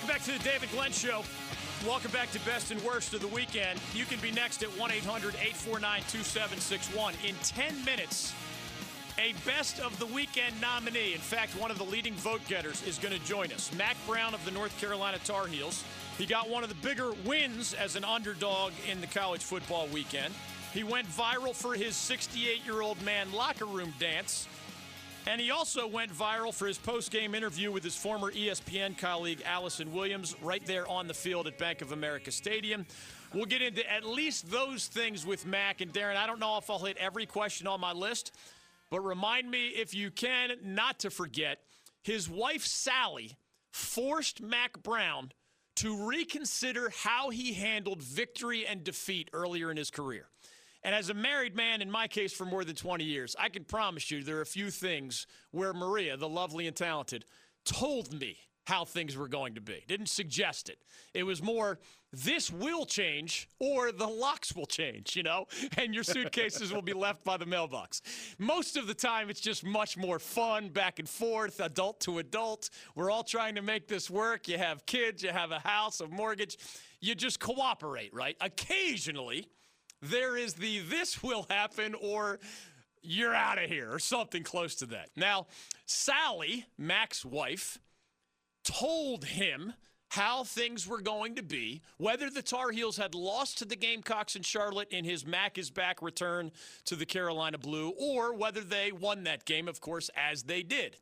Welcome back to the David Glenn Show. Welcome back to Best and Worst of the Weekend. You can be next at 1 800 849 2761. In 10 minutes, a Best of the Weekend nominee, in fact, one of the leading vote getters, is going to join us. Mack Brown of the North Carolina Tar Heels. He got one of the bigger wins as an underdog in the college football weekend. He went viral for his 68 year old man locker room dance. And he also went viral for his post-game interview with his former ESPN colleague Allison Williams right there on the field at Bank of America Stadium. We'll get into at least those things with Mack and Darren. I don't know if I'll hit every question on my list, but remind me if you can not to forget his wife Sally forced Mack Brown to reconsider how he handled victory and defeat earlier in his career. And as a married man, in my case, for more than 20 years, I can promise you there are a few things where Maria, the lovely and talented, told me how things were going to be. Didn't suggest it. It was more, this will change or the locks will change, you know, and your suitcases will be left by the mailbox. Most of the time, it's just much more fun, back and forth, adult to adult. We're all trying to make this work. You have kids, you have a house, a mortgage. You just cooperate, right? Occasionally, there is the this will happen or you're out of here or something close to that. Now, Sally, Mack's wife, told him how things were going to be, whether the Tar Heels had lost to the Gamecocks in Charlotte in his Mack is back return to the Carolina Blue, or whether they won that game, of course, as they did.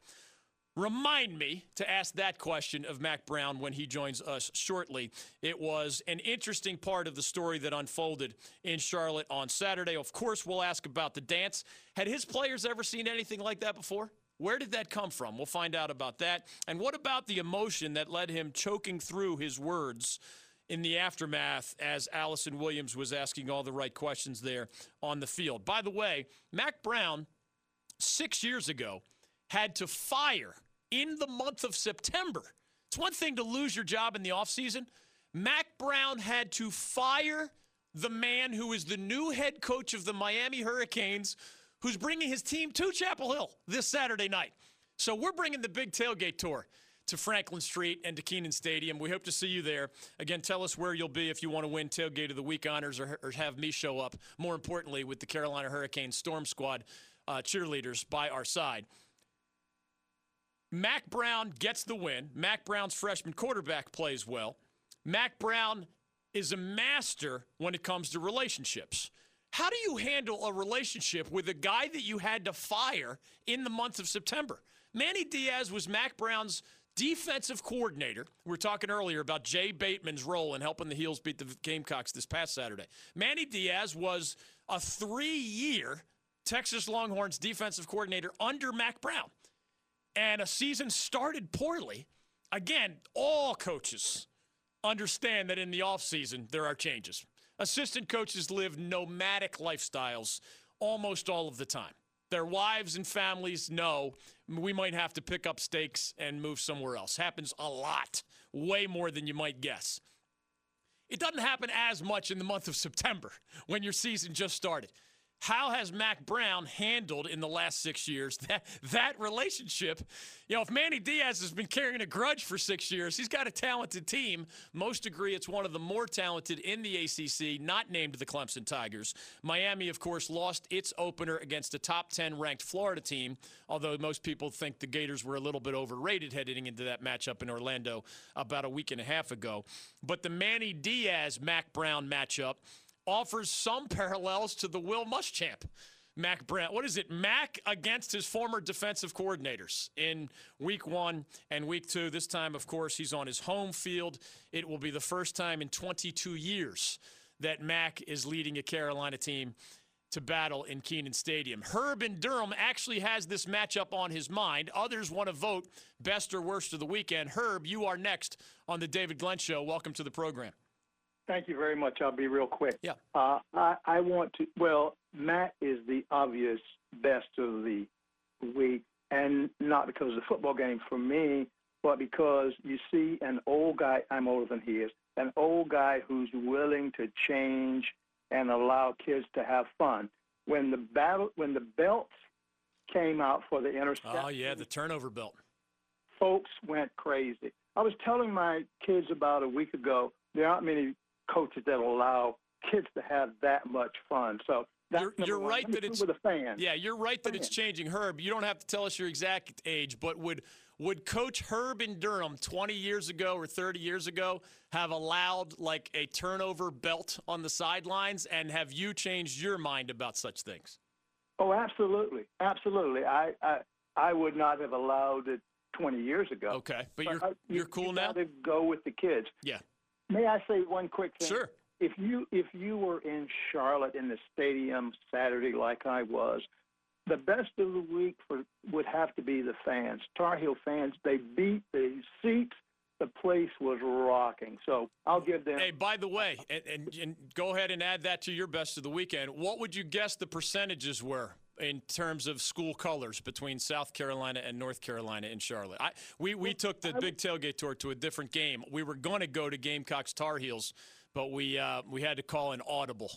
Remind me to ask that question of Mack Brown when he joins us shortly. It was an interesting part of the story that unfolded in Charlotte on Saturday. Of course, we'll ask about the dance. Had his players ever seen anything like that before? Where did that come from? We'll find out about that. And what about the emotion that led him choking through his words in the aftermath as Allison Williams was asking all the right questions there on the field? By the way, Mack Brown, six years ago, had to fire in the month of September. It's one thing to lose your job in the offseason. Mack Brown had to fire the man who is the new head coach of the Miami Hurricanes, who's bringing his team to Chapel Hill this Saturday night. So we're bringing the big tailgate tour to Franklin Street and to Kenan Stadium. We hope to see you there. Again, tell us where you'll be if you want to win Tailgate of the Week honors or, or have me show up, more importantly, with the Carolina Hurricanes Storm Squad uh, cheerleaders by our side. Mack Brown gets the win. Mack Brown's freshman quarterback plays well. Mack Brown is a master when it comes to relationships. How do you handle a relationship with a guy that you had to fire in the month of September? Manny Diaz was Mack Brown's defensive coordinator. We were talking earlier about Jay Bateman's role in helping the Heels beat the Gamecocks this past Saturday. Manny Diaz was a three year Texas Longhorns defensive coordinator under Mack Brown and a season started poorly, again, all coaches understand that in the offseason there are changes. Assistant coaches live nomadic lifestyles almost all of the time. Their wives and families know we might have to pick up stakes and move somewhere else. Happens a lot, way more than you might guess. It doesn't happen as much in the month of September when your season just started. How has Mack Brown handled in the last six years that that relationship? You know, if Manny Diaz has been carrying a grudge for six years, he's got a talented team. Most agree it's one of the more talented in the ACC, not named the Clemson Tigers. Miami, of course, lost its opener against a top 10 ranked Florida team, although most people think the Gators were a little bit overrated heading into that matchup in Orlando about a week and a half ago. But the Manny Diaz Mack Brown matchup offers some parallels to the Will Muschamp. Mack Brown. What is it? Mack against his former defensive coordinators in week one and week two. This time, of course, he's on his home field. It will be the first time in 22 years that Mack is leading a Carolina team to battle in Kenan Stadium. Herb in Durham actually has this matchup on his mind. Others want to vote best or worst of the weekend. Herb, you are next on the David Glenn Show. Welcome to the program. Thank you very much. I'll be real quick. Yeah. Uh, I, I want to, well, Matt is the obvious best of the week, and not because of the football game for me, but because you see an old guy, I'm older than he is, an old guy who's willing to change and allow kids to have fun. When the battle, when the belts came out for the interception. Oh, yeah, the turnover belt. Folks went crazy. I was telling my kids about a week ago. There aren't many coaches that allow kids to have that much fun. So you're, you're right that it's with a fan. Yeah, you're right that it's changing. Herb, you don't have to tell us your exact age, but would would Coach Herb in Durham 20 years ago or 30 years ago have allowed like a turnover belt on the sidelines? And have you changed your mind about such things? Oh, absolutely, absolutely. I I, I would not have allowed it 20 years ago. Okay, but you're I, you're cool you now. To go with the kids. Yeah. May I say one quick thing? Sure. If you if you were in Charlotte in the stadium Saturday like I was, the best of the week for would have to be the fans. Tar Heel fans, they beat the seats. The place was rocking. So I'll give them. Hey, by the way, and, and, and go ahead and add that to your best of the weekend. What would you guess the percentages were? In terms of school colors between South Carolina and North Carolina in Charlotte. I, we, we took the big tailgate tour to a different game. We were going to go to Gamecocks Tar Heels, but we, uh, we had to call an audible.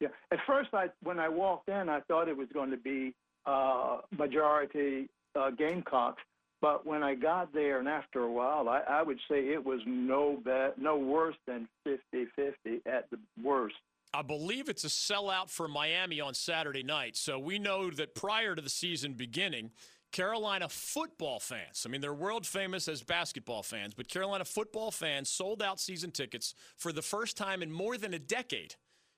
Yeah. At first, I when I walked in, I thought it was going to be uh, majority uh, Gamecocks. But when I got there, and after a while, I, I would say it was no bet, no worse than 50-50 at the worst. I believe it's a sellout for Miami on Saturday night. So we know that prior to the season beginning, Carolina football fans, I mean, they're world famous as basketball fans, but Carolina football fans sold out season tickets for the first time in more than a decade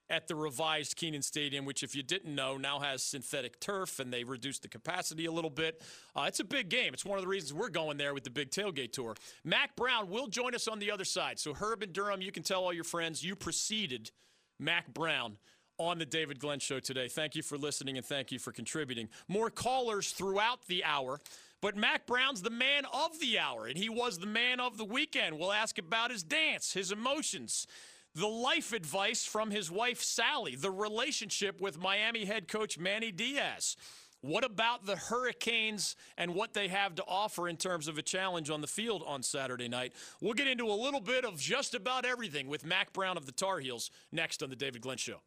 at the revised Kenan Stadium, which, if you didn't know, now has synthetic turf and they reduced the capacity a little bit. Uh, it's a big game. It's one of the reasons we're going there with the big tailgate tour. Mack Brown will join us on the other side. So, Herb and Durham, you can tell all your friends you preceded Mack Brown on the David Glenn Show today. Thank you for listening and thank you for contributing. More callers throughout the hour. But Mack Brown's the man of the hour, and he was the man of the weekend. We'll ask about his dance, his emotions, the life advice from his wife, Sally, the relationship with Miami head coach Manny Diaz. What about the Hurricanes and what they have to offer in terms of a challenge on the field on Saturday night? We'll get into a little bit of just about everything with Mack Brown of the Tar Heels next on The David Glenn Show.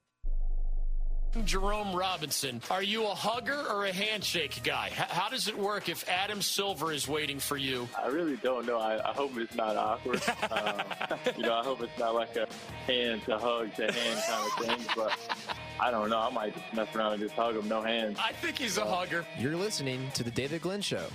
Jerome Robinson, are you a hugger or a handshake guy? H- how does it work if Adam Silver is waiting for you? I really don't know. I, I hope it's not awkward. um, you know, I hope it's not like a hand to hug to hand kind of thing. But I don't know. I might just mess around and just hug him, no hands. I think he's a hugger. You're listening to the David Glenn Show.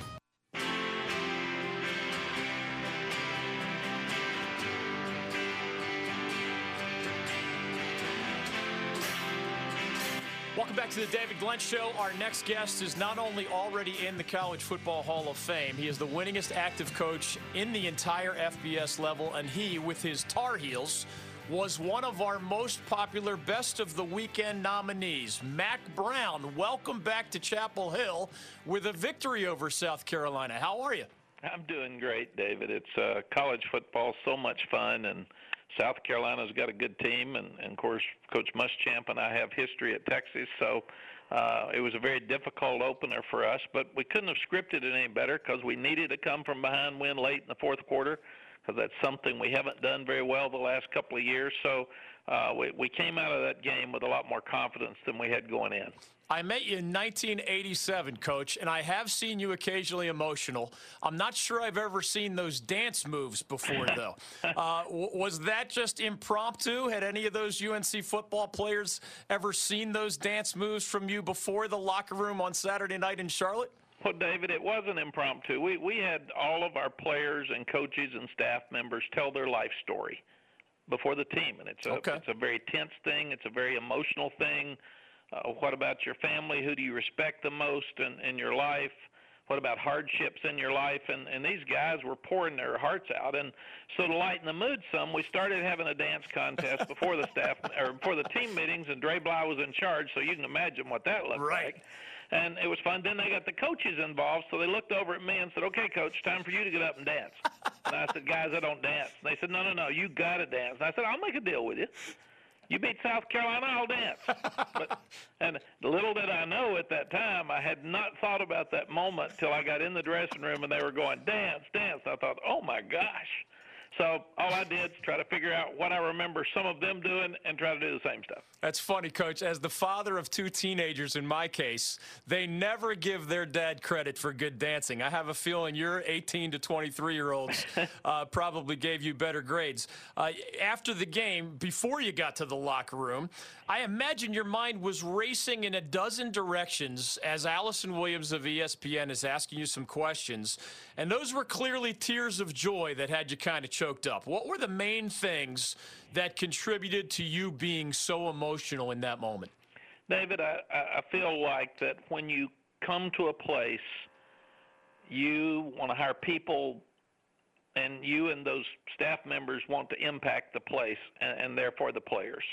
Welcome back to the David Glenn Show. Our next guest is not only already in the College Football Hall of Fame, he is the winningest active coach in the entire FBS level, and he, with his Tar Heels, was one of our most popular Best of the Weekend nominees. Mack Brown, welcome back to Chapel Hill with a victory over South Carolina. How are you? I'm doing great, David. It's uh, college football, so much fun, and South Carolina's got a good team, and, and of course, Coach Muschamp and I have history at Texas, so uh, it was a very difficult opener for us. But we couldn't have scripted it any better because we needed to come from behind, win late in the fourth quarter, because that's something we haven't done very well the last couple of years. So uh, we, we came out of that game with a lot more confidence than we had going in. I met you in 1987, Coach, and I have seen you occasionally emotional. I'm not sure I've ever seen those dance moves before, though. uh, was that just impromptu? Had any of those UNC football players ever seen those dance moves from you before the locker room on Saturday night in Charlotte? Well, David, it wasn't impromptu. We we had all of our players and coaches and staff members tell their life story before the team, and it's a okay. it's a very tense thing. It's a very emotional thing. Uh, what about your family? Who do you respect the most in, in your life? What about hardships in your life? And and these guys were pouring their hearts out. And so to lighten the mood some, we started having a dance contest before the staff or before the team meetings, and Dre Bly was in charge. So you can imagine what that looked right. like and it was fun. Then they got the coaches involved, so they looked over at me and said, "Okay, coach, time for you to get up and dance." and I said, "Guys, I don't dance." And they said, "No, no, no, you got to dance." And I said, "I'll make a deal with you. You beat South Carolina, I'll dance." but, and little did I know at that time, I had not thought about that moment till I got in the dressing room and they were going, "Dance, dance." I thought, "Oh my gosh." So all I did is try to figure out what I remember some of them doing and try to do the same stuff. That's funny, Coach. As the father of two teenagers, in my case, they never give their dad credit for good dancing. I have a feeling your 18 to 23 year olds uh, probably gave you better grades. Uh, after the game, before you got to the locker room, I imagine your mind was racing in a dozen directions as Allison Williams of ESPN is asking you some questions. And those were clearly tears of joy that had you kind of choked up. What were the main things that contributed to you being so emotional in that moment? David, I, I feel like that when you come to a place, you want to hire people, and you and those staff members want to impact the place and, and therefore the players.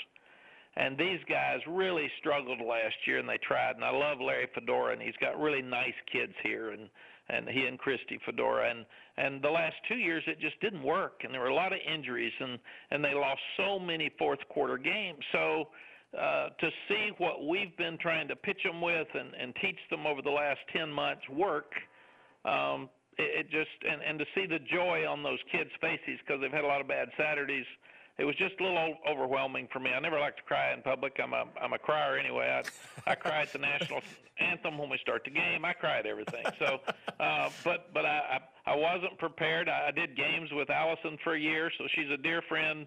And these guys really struggled last year, and they tried. And I love Larry Fedora, and he's got really nice kids here, and and he and Christy Fedora. And and the last two years, it just didn't work, and there were a lot of injuries, and and they lost so many fourth quarter games. So. Uh, to see what we've been trying to pitch them with and, and teach them over the last 10 months work, um, it, it just and, and to see the joy on those kids' faces because they've had a lot of bad Saturdays it was just a little overwhelming for me. I never like to cry in public. I'm a I'm a crier anyway. I I cry at the national anthem when we start the game. I cry at everything. So, uh, but but I, I wasn't prepared. I, I did games with Allison for a year, so she's a dear friend.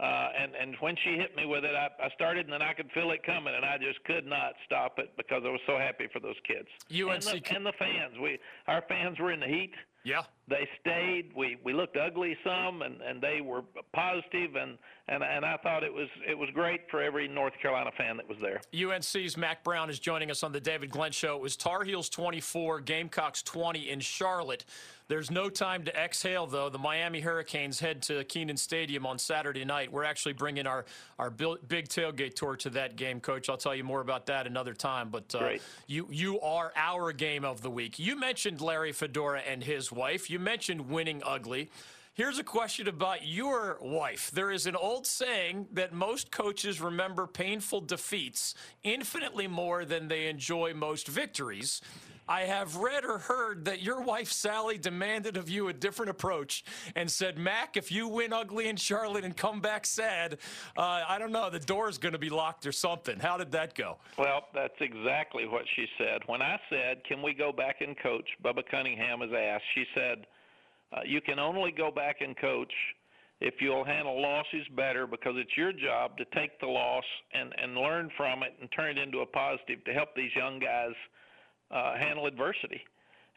Uh, and and when she hit me with it, I, I started, and then I could feel it coming, and I just could not stop it because I was so happy for those kids. UNC and the, and the fans. We our fans were in the heat. Yeah. They stayed. We we looked ugly some, and and they were positive, and and and I thought it was it was great for every North Carolina fan that was there. UNC's Mack Brown is joining us on the David Glenn Show. It was Tar Heels 24, Gamecocks 20 in Charlotte. There's no time to exhale, though. The Miami Hurricanes head to Kenan Stadium on Saturday night. We're actually bringing our, our big tailgate tour to that game, Coach. I'll tell you more about that another time. But uh, you, you are our game of the week. You mentioned Larry Fedora and his wife. You mentioned winning ugly. Here's a question about your wife. There is an old saying that most coaches remember painful defeats infinitely more than they enjoy most victories. I have read or heard that your wife Sally demanded of you a different approach and said, Mack, if you win ugly in Charlotte and come back sad, uh, I don't know, the door's going to be locked or something. How did that go? Well, that's exactly what she said. When I said, Can we go back and coach? Bubba Cunningham was asked. She said, uh, You can only go back and coach if you'll handle losses better because it's your job to take the loss and, and learn from it and turn it into a positive to help these young guys uh, handle adversity.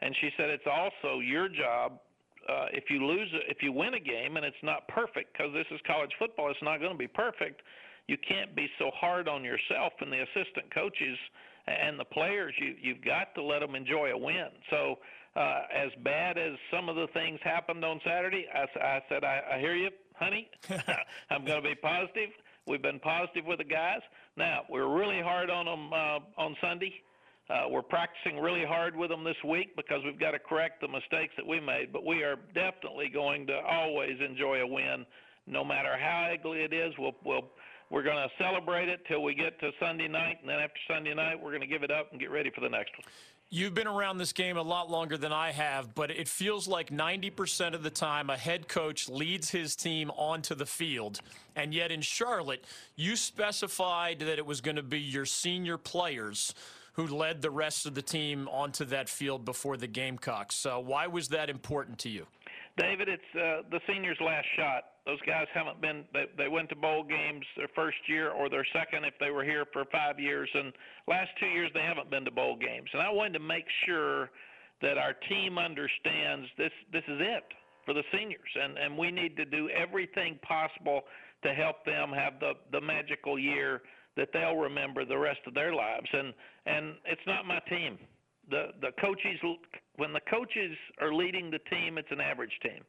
And she said it's also your job uh, if you lose, if you win a game and it's not perfect, because this is college football, it's not going to be perfect. You can't be so hard on yourself and the assistant coaches and the players. You you've got to let them enjoy a win. So uh, as bad as some of the things happened on Saturday, I, I said I, I hear you, honey. I'm going to be positive. We've been positive with the guys. Now we're really hard on them uh, on Sunday. Uh, we're practicing really hard with them this week because we've got to correct the mistakes that we made. But we are definitely going to always enjoy a win, no matter how ugly it is. We'll, we'll we're going to celebrate it till we get to Sunday night, and then after Sunday night, we're going to give it up and get ready for the next one. You've been around this game a lot longer than I have, but it feels like 90% of the time a head coach leads his team onto the field. And yet in Charlotte, you specified that it was going to be your senior players who led the rest of the team onto that field before the Gamecocks. Why was that important to you? David, it's uh, the seniors' last shot. Those guys haven't been. They, they went to bowl games their first year or their second if they were here for five years, and last two years they haven't been to bowl games. And I wanted to make sure that our team understands this. This is it for the seniors, and and we need to do everything possible to help them have the the magical year that they'll remember the rest of their lives. And and it's not my team. The the coaches when the coaches are leading the team, it's an average team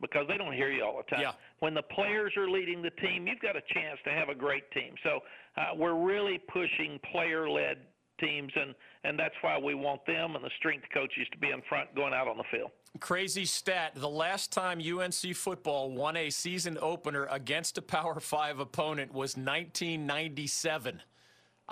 because they don't hear you all the time. Yeah. When the players are leading the team, you've got a chance to have a great team. So uh, we're really pushing player-led teams, and and that's why we want them and the strength coaches to be in front going out on the field. Crazy stat. The last time UNC football won a season opener against a Power Five opponent was 1997.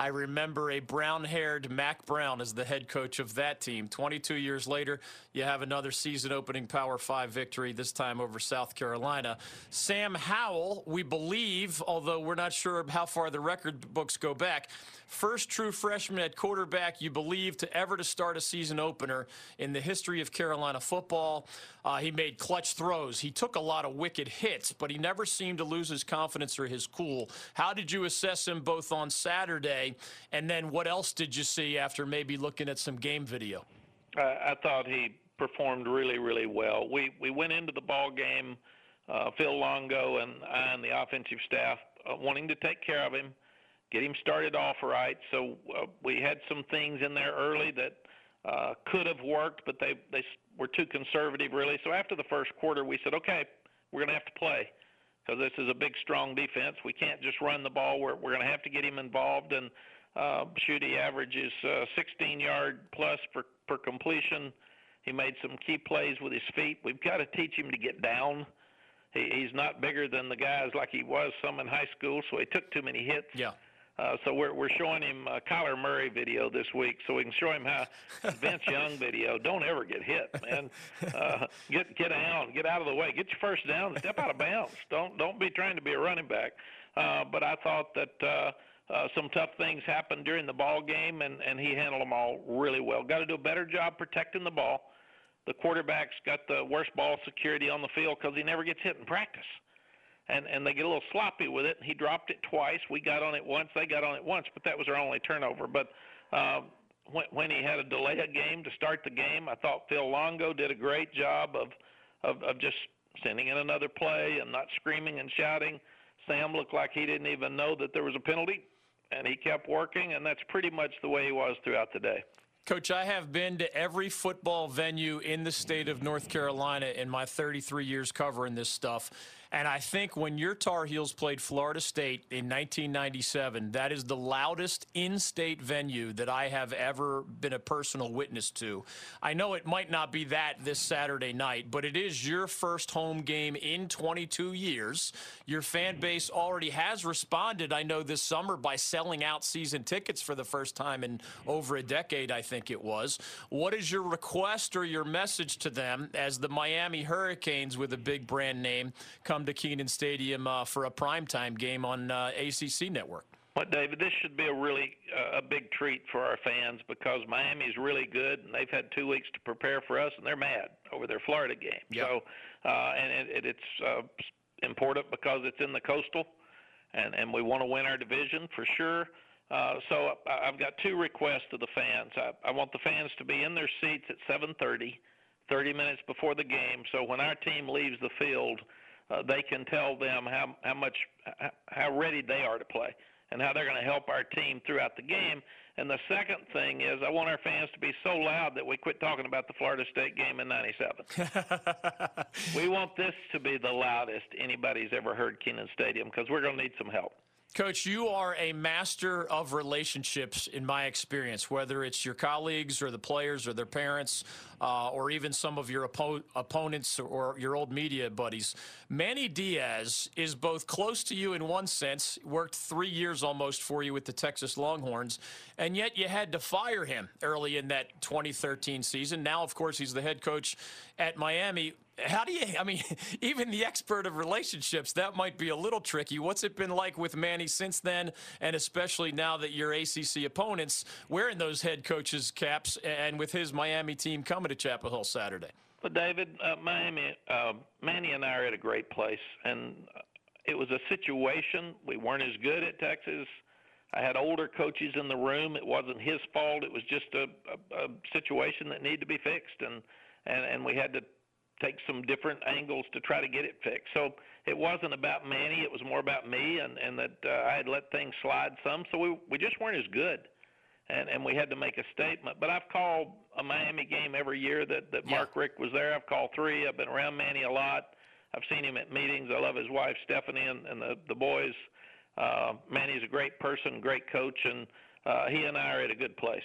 I remember a brown haired Mack Brown as the head coach of that team. 22 years later, you have another season opening Power Five victory, this time over South Carolina. Sam Howell, we believe, although we're not sure how far the record books go back, first true freshman at quarterback you believe to ever to start a season opener in the history of Carolina football. Uh, he made clutch throws. He took a lot of wicked hits, but he never seemed to lose his confidence or his cool. How did you assess him both on Saturday? And then what else did you see after maybe looking at some game video? Uh, I thought he performed really, really well. We we went into the ball game, uh, Phil Longo and I and the offensive staff uh, wanting to take care of him, get him started off right. So uh, we had some things in there early that uh, could have worked, but they they were too conservative really. So after the first quarter, we said, okay, we're going to have to play because this is a big, strong defense. We can't just run the ball. We're, we're going to have to get him involved. And uh, shoot, he averages uh, 16 yard plus per, per completion. He made some key plays with his feet. We've got to teach him to get down. He, he's not bigger than the guys like he was some in high school, so he took too many hits. Yeah. Uh, so we're we're showing him a Kyler Murray video this week, so we can show him how Vince Young video. Don't ever get hit, man. Uh, get get down, get out of the way, get your first down, step out of bounds. Don't don't be trying to be a running back. Uh, but I thought that. Uh, uh, some tough things happened during the ball game, and, and he handled them all really well. Got to do a better job protecting the ball. The quarterback's got the worst ball security on the field because he never gets hit in practice and and they get a little sloppy with it. He dropped it twice. We got on it once. They got on it once, but that was our only turnover. But uh, when, when he had a delay a game to start the game, I thought Phil Longo did a great job of of, of just sending in another play and not screaming and shouting. Sam looked like he didn't even know that there was a penalty, and he kept working, and that's pretty much the way he was throughout the day. Coach, I have been to every football venue in the state of North Carolina in my 33 years covering this stuff. And I think when your Tar Heels played Florida State in 1997, that is the loudest in state venue that I have ever been a personal witness to. I know it might not be that this Saturday night, but it is your first home game in 22 years. Your fan base already has responded, I know, this summer by selling out season tickets for the first time in over a decade, I think it was. What is your request or your message to them as the Miami Hurricanes, with a big brand name, come? Come to Kenan Stadium uh, for a primetime game on uh, ACC Network. Well, David, this should be a really uh, a big treat for our fans because Miami is really good, and they've had two weeks to prepare for us, and they're mad over their Florida game. Yep. So, uh, and it, it's uh, important because it's in the coastal, and and we want to win our division for sure. Uh, so I've got two requests to the fans. I, I want the fans to be in their seats at 7:30, 30 minutes before the game, so when our team leaves the field uh, Uh, they can tell them how how much how ready they are to play and how they're going to help our team throughout the game. And the second thing is, I want our fans to be so loud that we quit talking about the Florida State game in '97. we want this to be the loudest anybody's ever heard Kenan Stadium because we're going to need some help. Coach, you are a master of relationships in my experience, whether it's your colleagues or the players or their parents, uh, or even some of your oppo- opponents or your old media buddies. Manny Diaz is both close to you in one sense, worked three years almost for you with the Texas Longhorns, and yet you had to fire him early in that 2013 season. Now, of course, he's the head coach at Miami how do you i mean even the expert of relationships that might be a little tricky. What's it been like with manny since then? And especially now that your acc opponents wearing those head coaches caps and with his miami team coming to chapel hill saturday? Well david uh, miami uh, manny and i are at a great place. And it was a situation. We weren't as good at texas. I had older coaches in the room. It wasn't his fault. It was just a, a, a situation that needed to be fixed, and and and we had to take some different angles to try to get it fixed. So it wasn't about Manny; it was more about me, and and that uh, I had let things slide some. So we we just weren't as good, and and we had to make a statement. But I've called a Miami game every year that that Mark Richt was there. I've called three. I've been around Manny a lot. I've seen him at meetings. I love his wife Stephanie and, and the the boys. Uh, Manny's a great person, great coach, and uh, he and I are at a good place.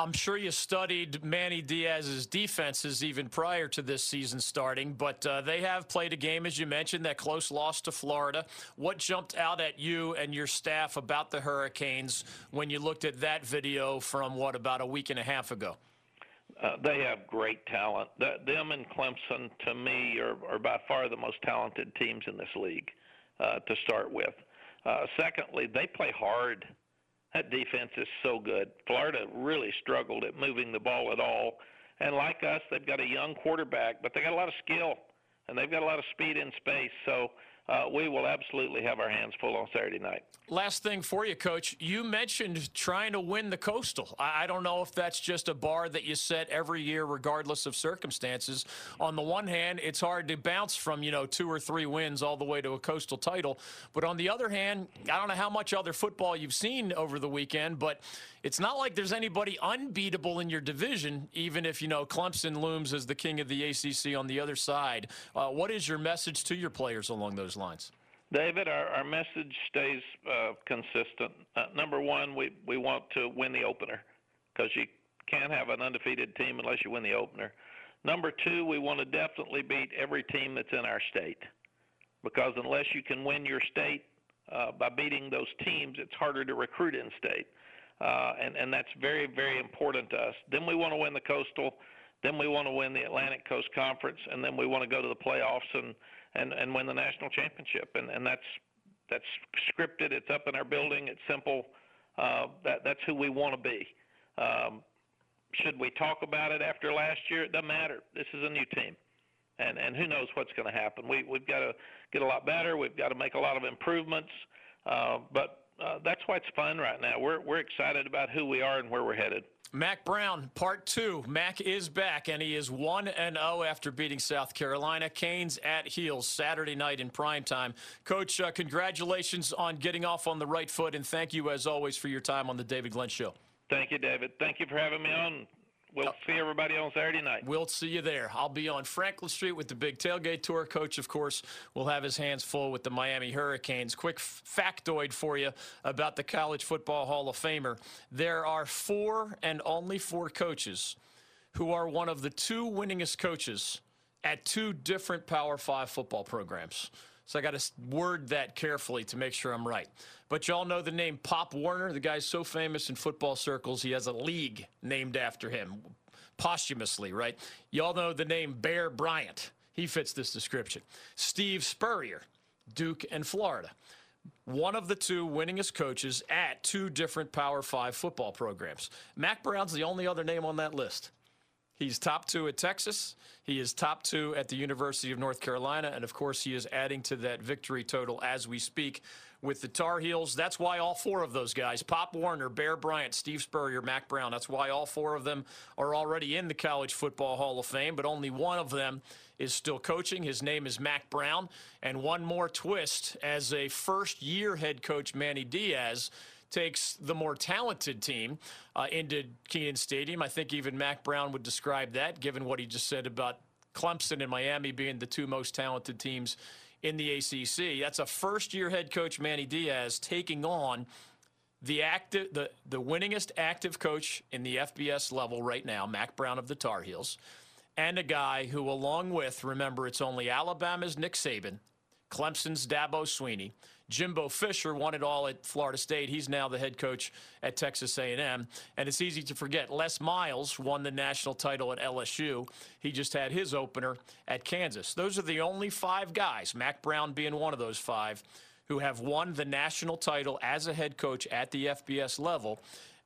I'm sure you studied Manny Diaz's defenses even prior to this season starting, but uh, they have played a game, as you mentioned, that close loss to Florida. What jumped out at you and your staff about the Hurricanes when you looked at that video from, what, about a week and a half ago? Uh, they have great talent. The, them and Clemson, to me, are, are by far the most talented teams in this league uh, to start with. Uh, secondly, they play hard. That defense is so good. Florida really struggled at moving the ball at all. And like us, they've got a young quarterback, but they got a lot of skill and they've got a lot of speed in space. So uh, we will absolutely have our hands full on Saturday night. Last thing for you, Coach. You mentioned trying to win the Coastal. I don't know if that's just a bar that you set every year, regardless of circumstances. On the one hand, it's hard to bounce from, you know, two or three wins all the way to a Coastal title. But on the other hand, I don't know how much other football you've seen over the weekend, but it's not like there's anybody unbeatable in your division, even if, you know, Clemson looms as the king of the ACC on the other side. Uh, what is your message to your players along those lines? David, our, our message stays uh, consistent. Uh, number one, we, we want to win the opener because you can't have an undefeated team unless you win the opener. Number two, we want to definitely beat every team that's in our state because unless you can win your state uh, by beating those teams, it's harder to recruit in state. Uh, and, and that's very, very important to us. Then we want to win the Coastal. Then we want to win the Atlantic Coast Conference, and then we want to go to the playoffs and and and win the national championship. And and that's that's scripted. It's up in our building. It's simple. Uh, that that's who we want to be. Um, should we talk about it after last year? It doesn't matter. This is a new team, and and who knows what's going to happen. We we've got to get a lot better. We've got to make a lot of improvements. Uh, but uh, that's why it's fun right now. We're we're excited about who we are and where we're headed. Mack Brown, part two. Mack is back, and he is 1 and 0 after beating South Carolina. Canes at heels Saturday night in prime time. Coach, uh, congratulations on getting off on the right foot, and thank you, as always, for your time on the David Glenn Show. Thank you, David. Thank you for having me on. We'll uh, see everybody on Saturday night. We'll see you there. I'll be on Franklin Street with the Big Tailgate Tour. Coach, of course, will have his hands full with the Miami Hurricanes. Quick factoid for you about the College Football Hall of Famer. There are four and only four coaches who are one of the two winningest coaches at two different Power Five football programs. So I got to word that carefully to make sure I'm right. But y'all know the name Pop Warner. The guy's so famous in football circles, he has a league named after him posthumously, right? Y'all know the name Bear Bryant. He fits this description. Steve Spurrier, Duke and Florida. One of the two winningest coaches at two different Power Five football programs. Mack Brown's the only other name on that list. He's top two at Texas. He is top two at the University of North Carolina. And of course, he is adding to that victory total as we speak with the Tar Heels. That's why all four of those guys Pop Warner, Bear Bryant, Steve Spurrier, Mack Brown that's why all four of them are already in the College Football Hall of Fame, but only one of them is still coaching. His name is Mack Brown. And one more twist as a first year head coach, Manny Diaz takes the more talented team uh, into Kenan Stadium. I think even Mack Brown would describe that, given what he just said about Clemson and Miami being the two most talented teams in the ACC. That's a first-year head coach Manny Diaz taking on the active, the the winningest active coach in the FBS level right now, Mack Brown of the Tar Heels, and a guy who, along with, remember, it's only Alabama's Nick Saban, Clemson's Dabo Swinney, Jimbo Fisher won it all at Florida State. He's now the head coach at Texas A&M. And it's easy to forget. Les Miles won the national title at LSU. He just had his opener at Kansas. Those are the only five guys, Mack Brown being one of those five, who have won the national title as a head coach at the FBS level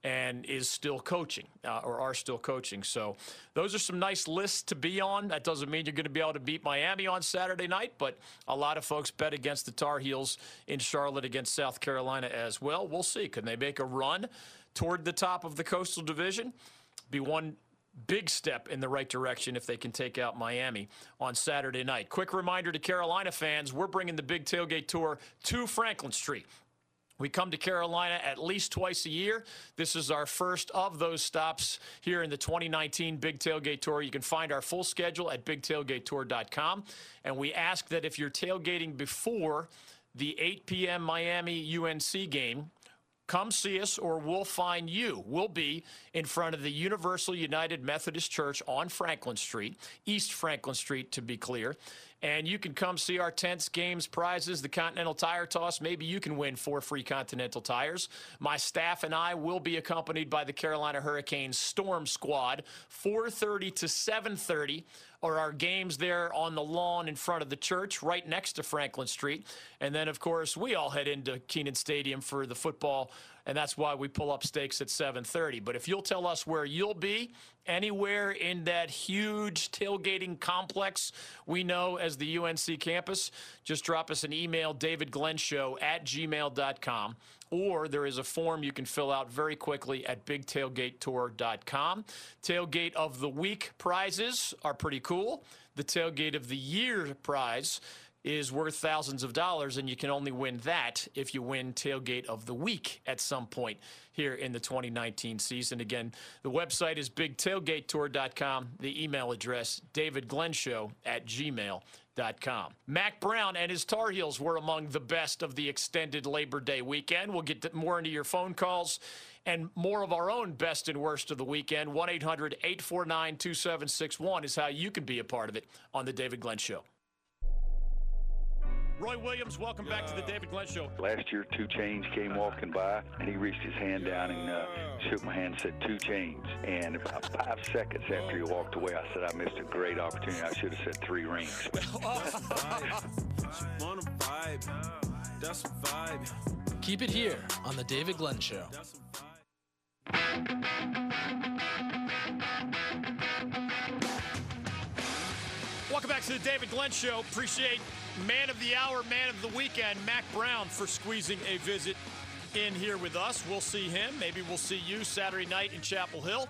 and is still coaching uh, or are still coaching. So those are some nice lists to be on. That doesn't mean you're going to be able to beat Miami on Saturday night, but a lot of folks bet against the Tar Heels in Charlotte against South Carolina as well. We'll see. Can they make a run toward the top of the Coastal Division? Be one big step in the right direction if they can take out Miami on Saturday night. Quick reminder to Carolina fans, we're bringing the Big Tailgate Tour to Franklin Street. We come to Carolina at least twice a year. This is our first of those stops here in the 2019 Big Tailgate Tour. You can find our full schedule at bigtailgatetour.com. And we ask that if you're tailgating before the 8 p.m. Miami UNC game, come see us or we'll find you. We'll be in front of the University United Methodist Church on Franklin Street, East Franklin Street to be clear. And you can come see our tents, games, prizes, the Continental Tire Toss. Maybe you can win four free Continental tires. My staff and I will be accompanied by the Carolina Hurricanes Storm Squad, 4:30 to 7:30 or our games there on the lawn in front of the church, right next to Franklin Street. And then, of course, we all head into Kenan Stadium for the football and that's why we pull up stakes at 7:30. But if you'll tell us where you'll be, anywhere in that huge tailgating complex we know as the UNC campus, just drop us an email, davidglennshow at gmail.com. Or there is a form you can fill out very quickly at bigtailgatetour.com. Tailgate of the week prizes are pretty cool. The tailgate of the year prize is worth thousands of dollars, and you can only win that if you win Tailgate of the Week at some point here in the 2019 season. Again, the website is bigtailgatetour.com. The email address, davidglennshow at gmail.com. Mack Brown and his Tar Heels were among the best of the extended Labor Day weekend. We'll get more into your phone calls and more of our own best and worst of the weekend. 1 800 849 2761 is how you can be a part of it on The David Glenn Show. Roy Williams, welcome back to the David Glenn Show. Last year, 2 Chainz came walking by, and he reached his hand down and uh, shook my hand and said, 2 Chainz. And about five seconds after he walked away, I said, I missed a great opportunity. I should have said three rings. Keep it here on the David Glenn Show. Back to the David Glenn Show. Appreciate man of the hour, man of the weekend, Mack Brown, for squeezing a visit in here with us. We'll see him. Maybe we'll see you Saturday night in Chapel Hill.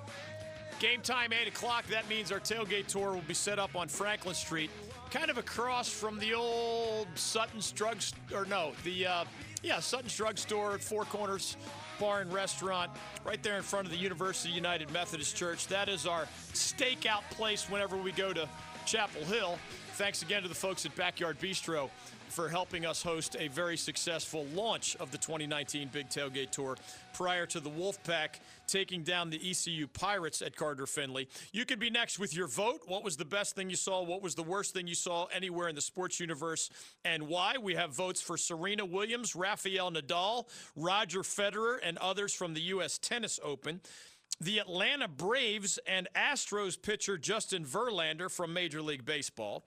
Game time, 8 o'clock. That means our tailgate tour will be set up on Franklin Street, kind of across from the old Sutton's Drug or no, the, uh, yeah, Sutton's Drug Store, Four Corners Bar and Restaurant, right there in front of the University United Methodist Church. That is our stakeout place whenever we go to Chapel Hill. Thanks again to the folks at Backyard Bistro for helping us host a very successful launch of the 2019 Big Tailgate Tour prior to the Wolfpack taking down the ECU Pirates at Carter Finley. You can be next with your vote. What was the best thing you saw? What was the worst thing you saw anywhere in the sports universe and why? We have votes for Serena Williams, Rafael Nadal, Roger Federer, and others from the U.S. Tennis Open the Atlanta Braves and Astros pitcher Justin Verlander from Major League Baseball.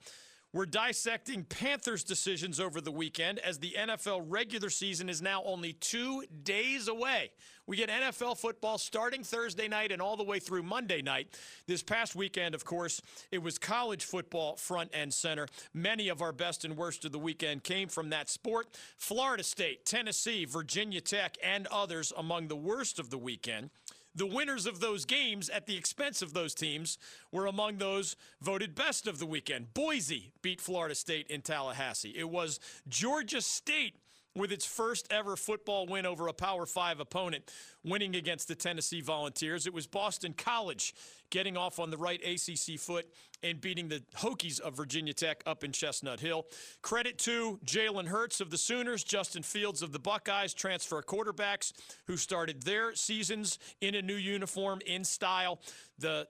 We're dissecting Panthers' decisions over the weekend as the NFL regular season is now only two days away. We get NFL football starting Thursday night and all the way through Monday night. This past weekend, of course, it was college football front and center. Many of our best and worst of the weekend came from that sport. Florida State, Tennessee, Virginia Tech, and others among the worst of the weekend. The winners of those games at the expense of those teams were among those voted best of the weekend. Boise beat Florida State in Tallahassee. It was Georgia State with its first ever football win over a Power Five opponent, winning against the Tennessee Volunteers. It was Boston College getting off on the right ACC foot and beating the Hokies of Virginia Tech up in Chestnut Hill. Credit to Jalen Hurts of the Sooners, Justin Fields of the Buckeyes, transfer quarterbacks who started their seasons in a new uniform in style. The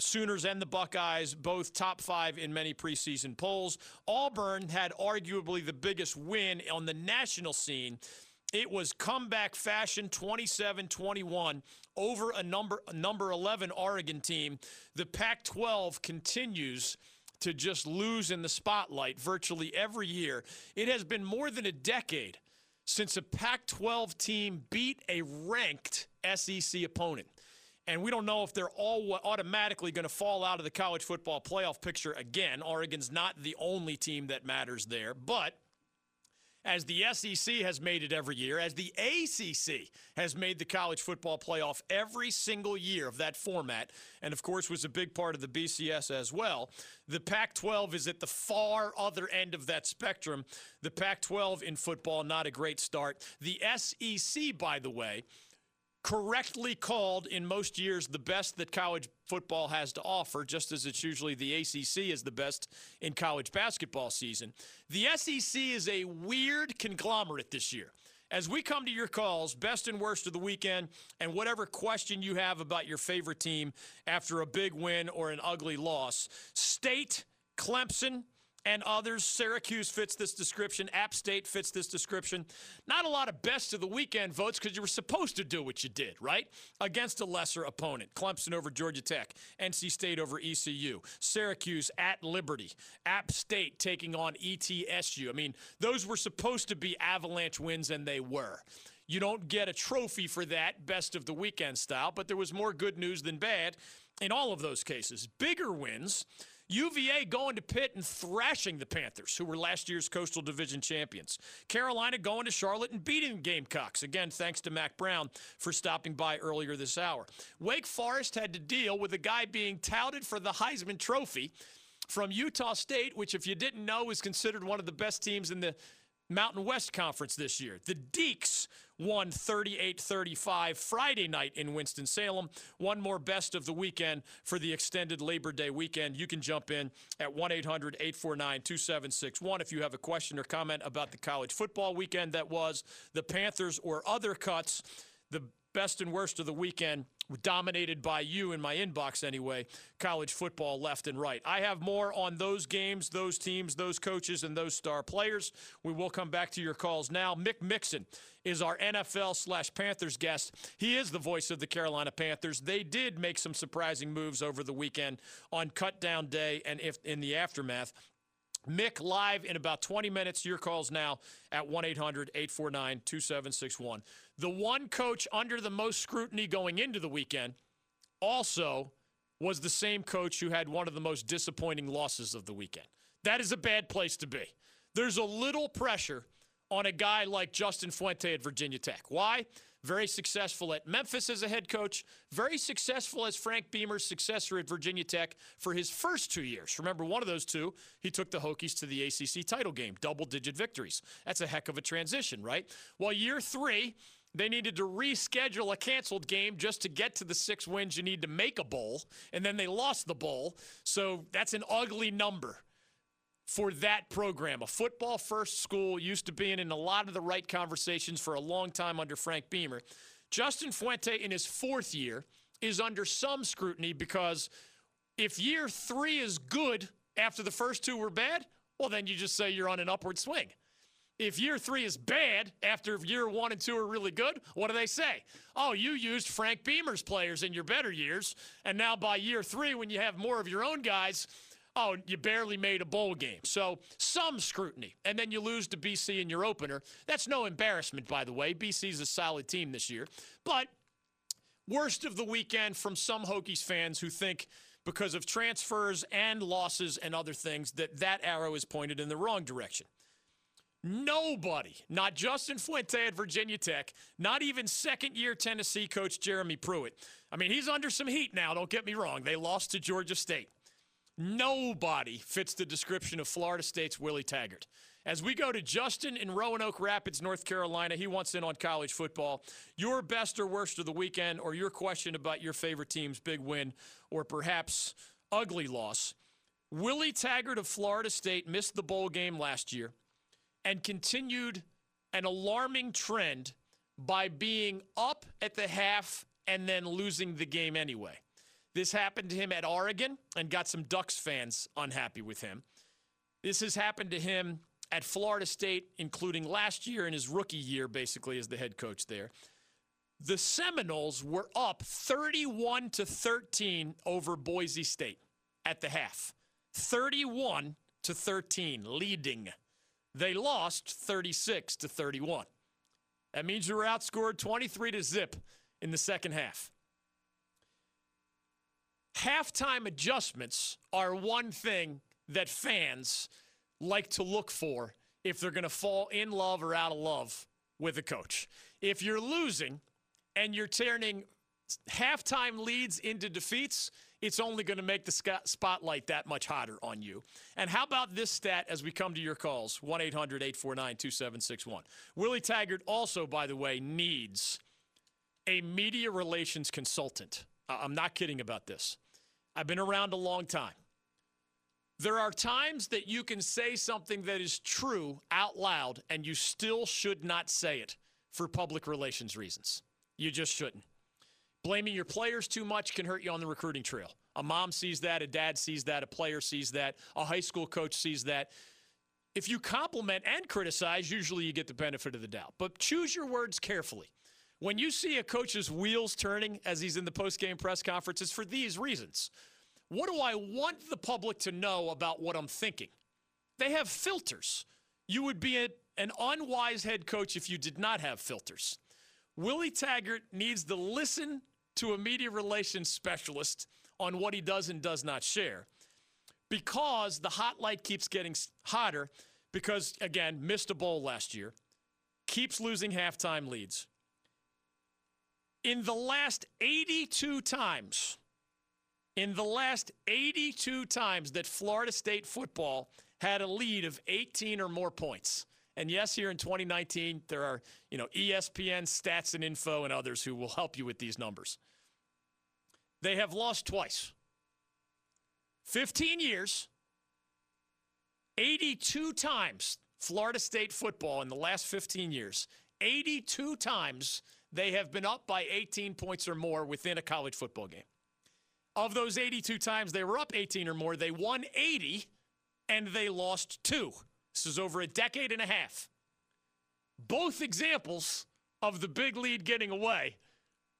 Sooners and the Buckeyes, both top five in many preseason polls. Auburn had arguably the biggest win on the national scene. It was comeback fashion 27 21 over a number, number 11 Oregon team. The Pac 12 continues to just lose in the spotlight virtually every year. It has been more than a decade since a Pac 12 team beat a ranked SEC opponent. And we don't know if they're all automatically going to fall out of the college football playoff picture again. Oregon's not the only team that matters there. But as the SEC has made it every year, as the ACC has made the college football playoff every single year of that format, and of course was a big part of the BCS as well. The Pac 12 is at the far other end of that spectrum. The Pac 12 in football, not a great start. The SEC, by the way, correctly called in most years the best that college football has to offer, just as it's usually the ACC is the best in college basketball season. The SEC is a weird conglomerate this year. As we come to your calls, best and worst of the weekend, and whatever question you have about your favorite team after a big win or an ugly loss, State, Clemson, and others. Syracuse fits this description. App State fits this description. Not a lot of best of the weekend votes because you were supposed to do what you did, right? Against a lesser opponent. Clemson over Georgia Tech. NC State over ECU. Syracuse at Liberty. App State taking on ETSU. I mean, those were supposed to be avalanche wins, and they were. You don't get a trophy for that, best of the weekend style, but there was more good news than bad in all of those cases. Bigger wins. UVA going to Pitt and thrashing the Panthers, who were last year's Coastal Division champions. Carolina going to Charlotte and beating Gamecocks. Again, thanks to Mack Brown for stopping by earlier this hour. Wake Forest had to deal with a guy being touted for the Heisman Trophy from Utah State, which, if you didn't know, is considered one of the best teams in the Mountain West Conference this year. The Deacs won 38 35 Friday night in Winston-Salem. One more best of the weekend for the extended Labor Day weekend. You can jump in at 1 800 849 2761 if you have a question or comment about the college football weekend that was, the Panthers, or other cuts. The best and worst of the weekend dominated by you in my inbox anyway, college football left and right. I have more on those games, those teams, those coaches, and those star players. We will come back to your calls now. Mick Mixon is our NFL slash Panthers guest. He is the voice of the Carolina Panthers. They did make some surprising moves over the weekend on cut down day and if in the aftermath. Mick live in about 20 minutes. Your calls now at 1 800 849 2761. The one coach under the most scrutiny going into the weekend also was the same coach who had one of the most disappointing losses of the weekend. That is a bad place to be. There's a little pressure on a guy like Justin Fuente at Virginia Tech. Why? Very successful at Memphis as a head coach, very successful as Frank Beamer's successor at Virginia Tech for his first two years. Remember, one of those two, he took the Hokies to the ACC title game, double digit victories. That's a heck of a transition, right? Well, year three, they needed to reschedule a canceled game just to get to the six wins you need to make a bowl, and then they lost the bowl. So that's an ugly number for that program. A football first school used to be in a lot of the right conversations for a long time under Frank Beamer. Justin Fuente, in his fourth year, is under some scrutiny because if year three is good after the first two were bad, well, then you just say you're on an upward swing. If year three is bad after year one and two are really good, what do they say? Oh, you used Frank Beamer's players in your better years. And now by year three, when you have more of your own guys, oh, you barely made a bowl game. So some scrutiny. And then you lose to BC in your opener. That's no embarrassment, by the way. BC's a solid team this year. But worst of the weekend from some Hokies fans who think because of transfers and losses and other things that that arrow is pointed in the wrong direction. Nobody, not Justin Fuente at Virginia Tech, not even second year Tennessee coach Jeremy Pruitt. I mean, he's under some heat now, don't get me wrong. They lost to Georgia State. Nobody fits the description of Florida State's Willie Taggart. As we go to Justin in Roanoke Rapids, North Carolina, he wants in on college football. Your best or worst of the weekend, or your question about your favorite team's big win, or perhaps ugly loss. Willie Taggart of Florida State missed the bowl game last year and continued an alarming trend by being up at the half and then losing the game anyway. This happened to him at Oregon and got some Ducks fans unhappy with him. This has happened to him at Florida State, including last year in his rookie year, basically, as the head coach there. The Seminoles were up 31 to 13 over Boise State at the half. 31 to 13, leading. They lost 36 to 31. That means you were outscored 23 to zip in the second half halftime adjustments are one thing that fans like to look for if they're going to fall in love or out of love with a coach. If you're losing and you're turning halftime leads into defeats, it's only going to make the spotlight that much hotter on you. And how about this stat as we come to your calls 1 800 849 2761? Willie Taggart also, by the way, needs a media relations consultant. I'm not kidding about this. I've been around a long time. There are times that you can say something that is true out loud and you still should not say it for public relations reasons. You just shouldn't. Blaming your players too much can hurt you on the recruiting trail. A mom sees that, a dad sees that, a player sees that, a high school coach sees that. If you compliment and criticize, usually you get the benefit of the doubt. But choose your words carefully. When you see a coach's wheels turning as he's in the post-game press conference, it's for these reasons. What do I want the public to know about what I'm thinking? They have filters. You would be a, an unwise head coach if you did not have filters. Willie Taggart needs to listen to a media relations specialist on what he does and does not share because the hot light keeps getting hotter because, again, missed a bowl last year, keeps losing halftime leads. In the last 82 times, in the last 82 times that Florida State football had a lead of 18 or more points. And yes, here in 2019, there are, you know, ESPN stats and info and others who will help you with these numbers. They have lost twice. 15 years, 82 times Florida State football in the last 15 years. 82 times they have been up by 18 points or more within a college football game. Of those 82 times they were up 18 or more, they won 80 and they lost two. This is over a decade and a half. Both examples of the big lead getting away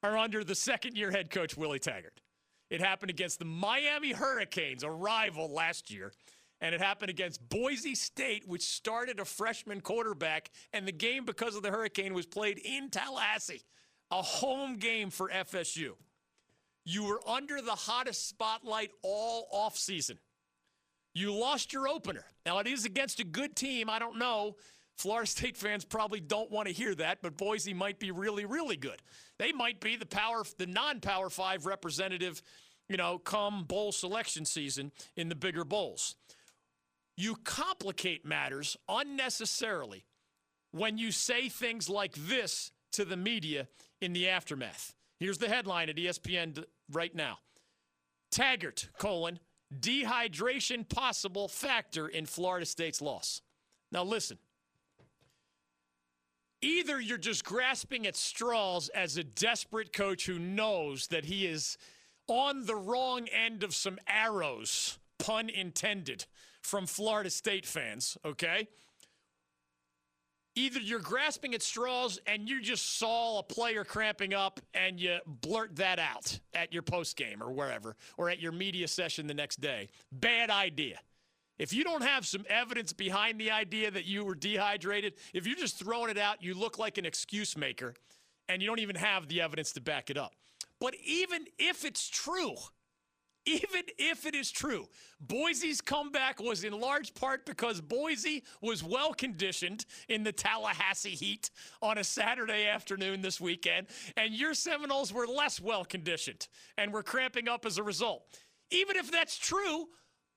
are under the second year head coach, Willie Taggart. It happened against the Miami Hurricanes, a rival last year. And it happened against Boise State, which started a freshman quarterback. And the game, because of the hurricane, was played in Tallahassee, a home game for FSU. You were under the hottest spotlight all offseason. You lost your opener. Now, it is against a good team. I don't know. Florida State fans probably don't want to hear that, but Boise might be really, really good. They might be the power, the non-power five representative, you know, come bowl selection season in the bigger bowls. You complicate matters unnecessarily when you say things like this to the media in the aftermath. Here's the headline at ESPN right now. Taggart, colon, dehydration possible factor in Florida State's loss. Now listen, either you're just grasping at straws as a desperate coach who knows that he is on the wrong end of some arrows, pun intended, from Florida State fans, okay? Either you're grasping at straws and you just saw a player cramping up and you blurt that out at your post game or wherever, or at your media session the next day. Bad idea. If you don't have some evidence behind the idea that you were dehydrated, if you're just throwing it out, you look like an excuse maker and you don't even have the evidence to back it up. But even if it's true, even if it is true, Boise's comeback was in large part because Boise was well conditioned in the Tallahassee heat on a Saturday afternoon this weekend, and your Seminoles were less well conditioned and were cramping up as a result. Even if that's true,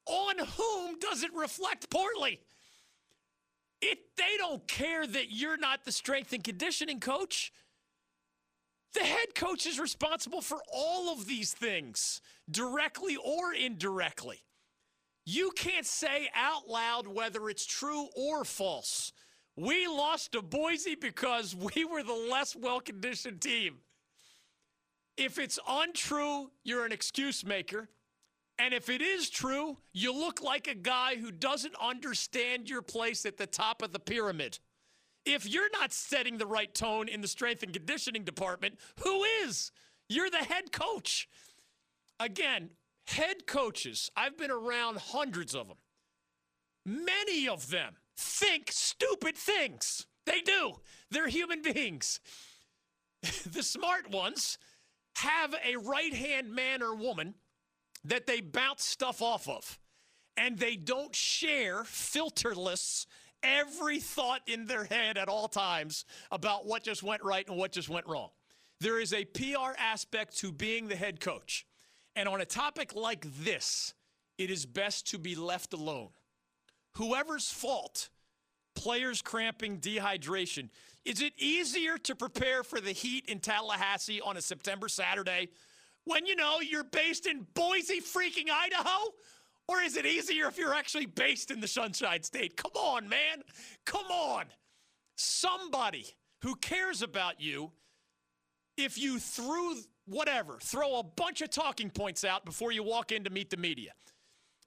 on whom does it reflect poorly? It, they don't care that you're not the strength and conditioning coach. The head coach is responsible for all of these things, directly or indirectly. You can't say out loud whether it's true or false. We lost to Boise because we were the less well conditioned team. If it's untrue, you're an excuse maker. And if it is true, you look like a guy who doesn't understand your place at the top of the pyramid. If you're not setting the right tone in the strength and conditioning department, who is? You're the head coach. Again, head coaches, I've been around hundreds of them. Many of them think stupid things. They do. They're human beings. the smart ones have a right hand man or woman that they bounce stuff off of. And they don't share filterless every thought in their head at all times about what just went right and what just went wrong. There is a PR aspect to being the head coach. And on a topic like this, it is best to be left alone. Whoever's fault, players cramping, dehydration, is it easier to prepare for the heat in Tallahassee on a September Saturday when you know you're based in Boise, freaking Idaho? Or is it easier if you're actually based in the Sunshine State? Come on, man. Come on. Somebody who cares about you if you threw whatever, throw a bunch of talking points out before you walk in to meet the media.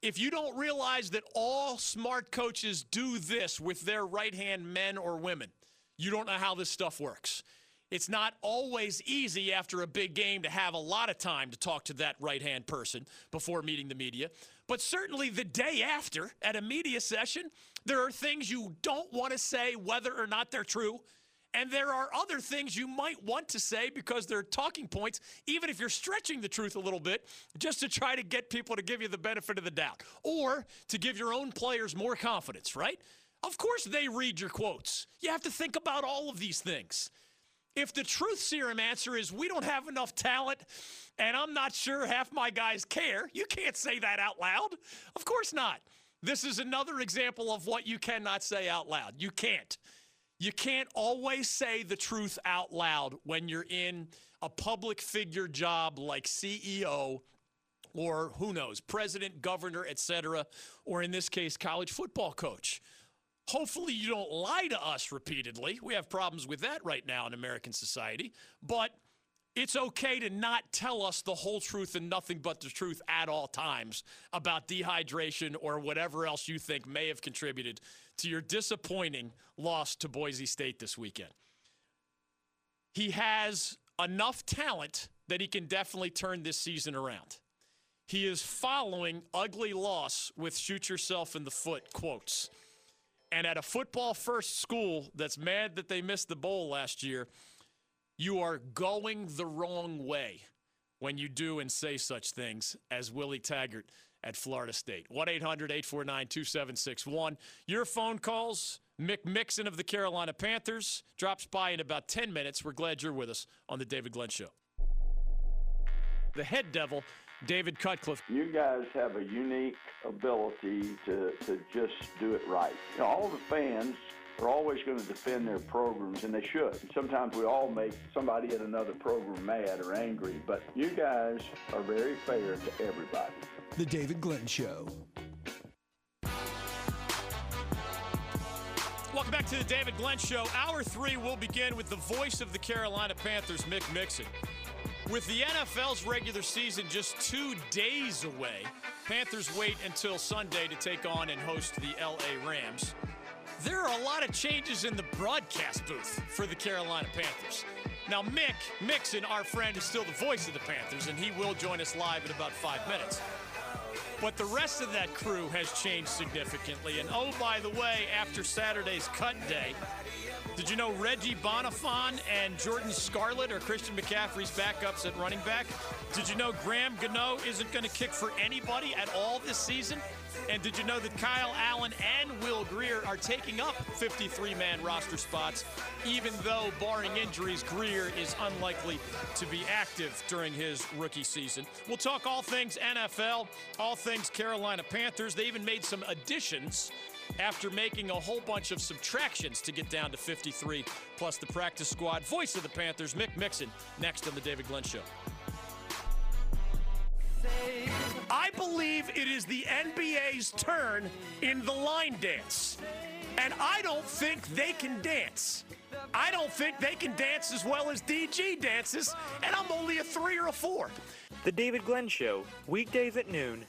If you don't realize that all smart coaches do this with their right hand men or women, you don't know how this stuff works. It's not always easy after a big game to have a lot of time to talk to that right hand person before meeting the media. But certainly the day after at a media session, there are things you don't want to say, whether or not they're true. And there are other things you might want to say because they're talking points, even if you're stretching the truth a little bit, just to try to get people to give you the benefit of the doubt or to give your own players more confidence, right? Of course, they read your quotes. You have to think about all of these things. If the truth serum answer is we don't have enough talent and I'm not sure half my guys care, you can't say that out loud. Of course not. This is another example of what you cannot say out loud. You can't. You can't always say the truth out loud when you're in a public figure job like CEO or who knows, president, governor, etc., or in this case, college football coach. Hopefully, you don't lie to us repeatedly. We have problems with that right now in American society, but it's okay to not tell us the whole truth and nothing but the truth at all times about dehydration or whatever else you think may have contributed to your disappointing loss to Boise State this weekend. He has enough talent that he can definitely turn this season around. He is following ugly loss with shoot yourself in the foot quotes. And at a football first school that's mad that they missed the bowl last year, you are going the wrong way when you do and say such things as Willie Taggart at Florida State. 1 800 849 2761. Your phone calls. Mick Mixon of the Carolina Panthers drops by in about 10 minutes. We're glad you're with us on the David Glenn Show. The head devil, David Cutcliffe. You guys have a unique ability to, to just do it right. You know, all the fans are always going to defend their programs, and they should. Sometimes we all make somebody at another program mad or angry, but you guys are very fair to everybody. The David Glenn Show. Welcome back to the David Glenn Show. Hour three will begin with the voice of the Carolina Panthers, Mick Mixon. With the NFL's regular season just two days away, Panthers wait until Sunday to take on and host the LA Rams. There are a lot of changes in the broadcast booth for the Carolina Panthers. Now, Mick Mixon, our friend, is still the voice of the Panthers, and he will join us live in about five minutes. But the rest of that crew has changed significantly. And oh, by the way, after Saturday's cut day, did you know Reggie Bonnafon and Jordan Scarlett are Christian McCaffrey's backups at running back? Did you know Graham Gano isn't going to kick for anybody at all this season? And did you know that Kyle Allen and Will Grier are taking up 53 man roster spots, even though, barring injuries, Grier is unlikely to be active during his rookie season? We'll talk all things NFL, all things Carolina Panthers. They even made some additions after making a whole bunch of subtractions to get down to 53, plus the practice squad. Voice of the Panthers, Mick Mixon, next on The David Glenn Show. I believe it is the NBA's turn in the line dance. And I don't think they can dance. I don't think they can dance as well as DG dances, and I'm only a three or a four. The David Glenn Show, weekdays at noon.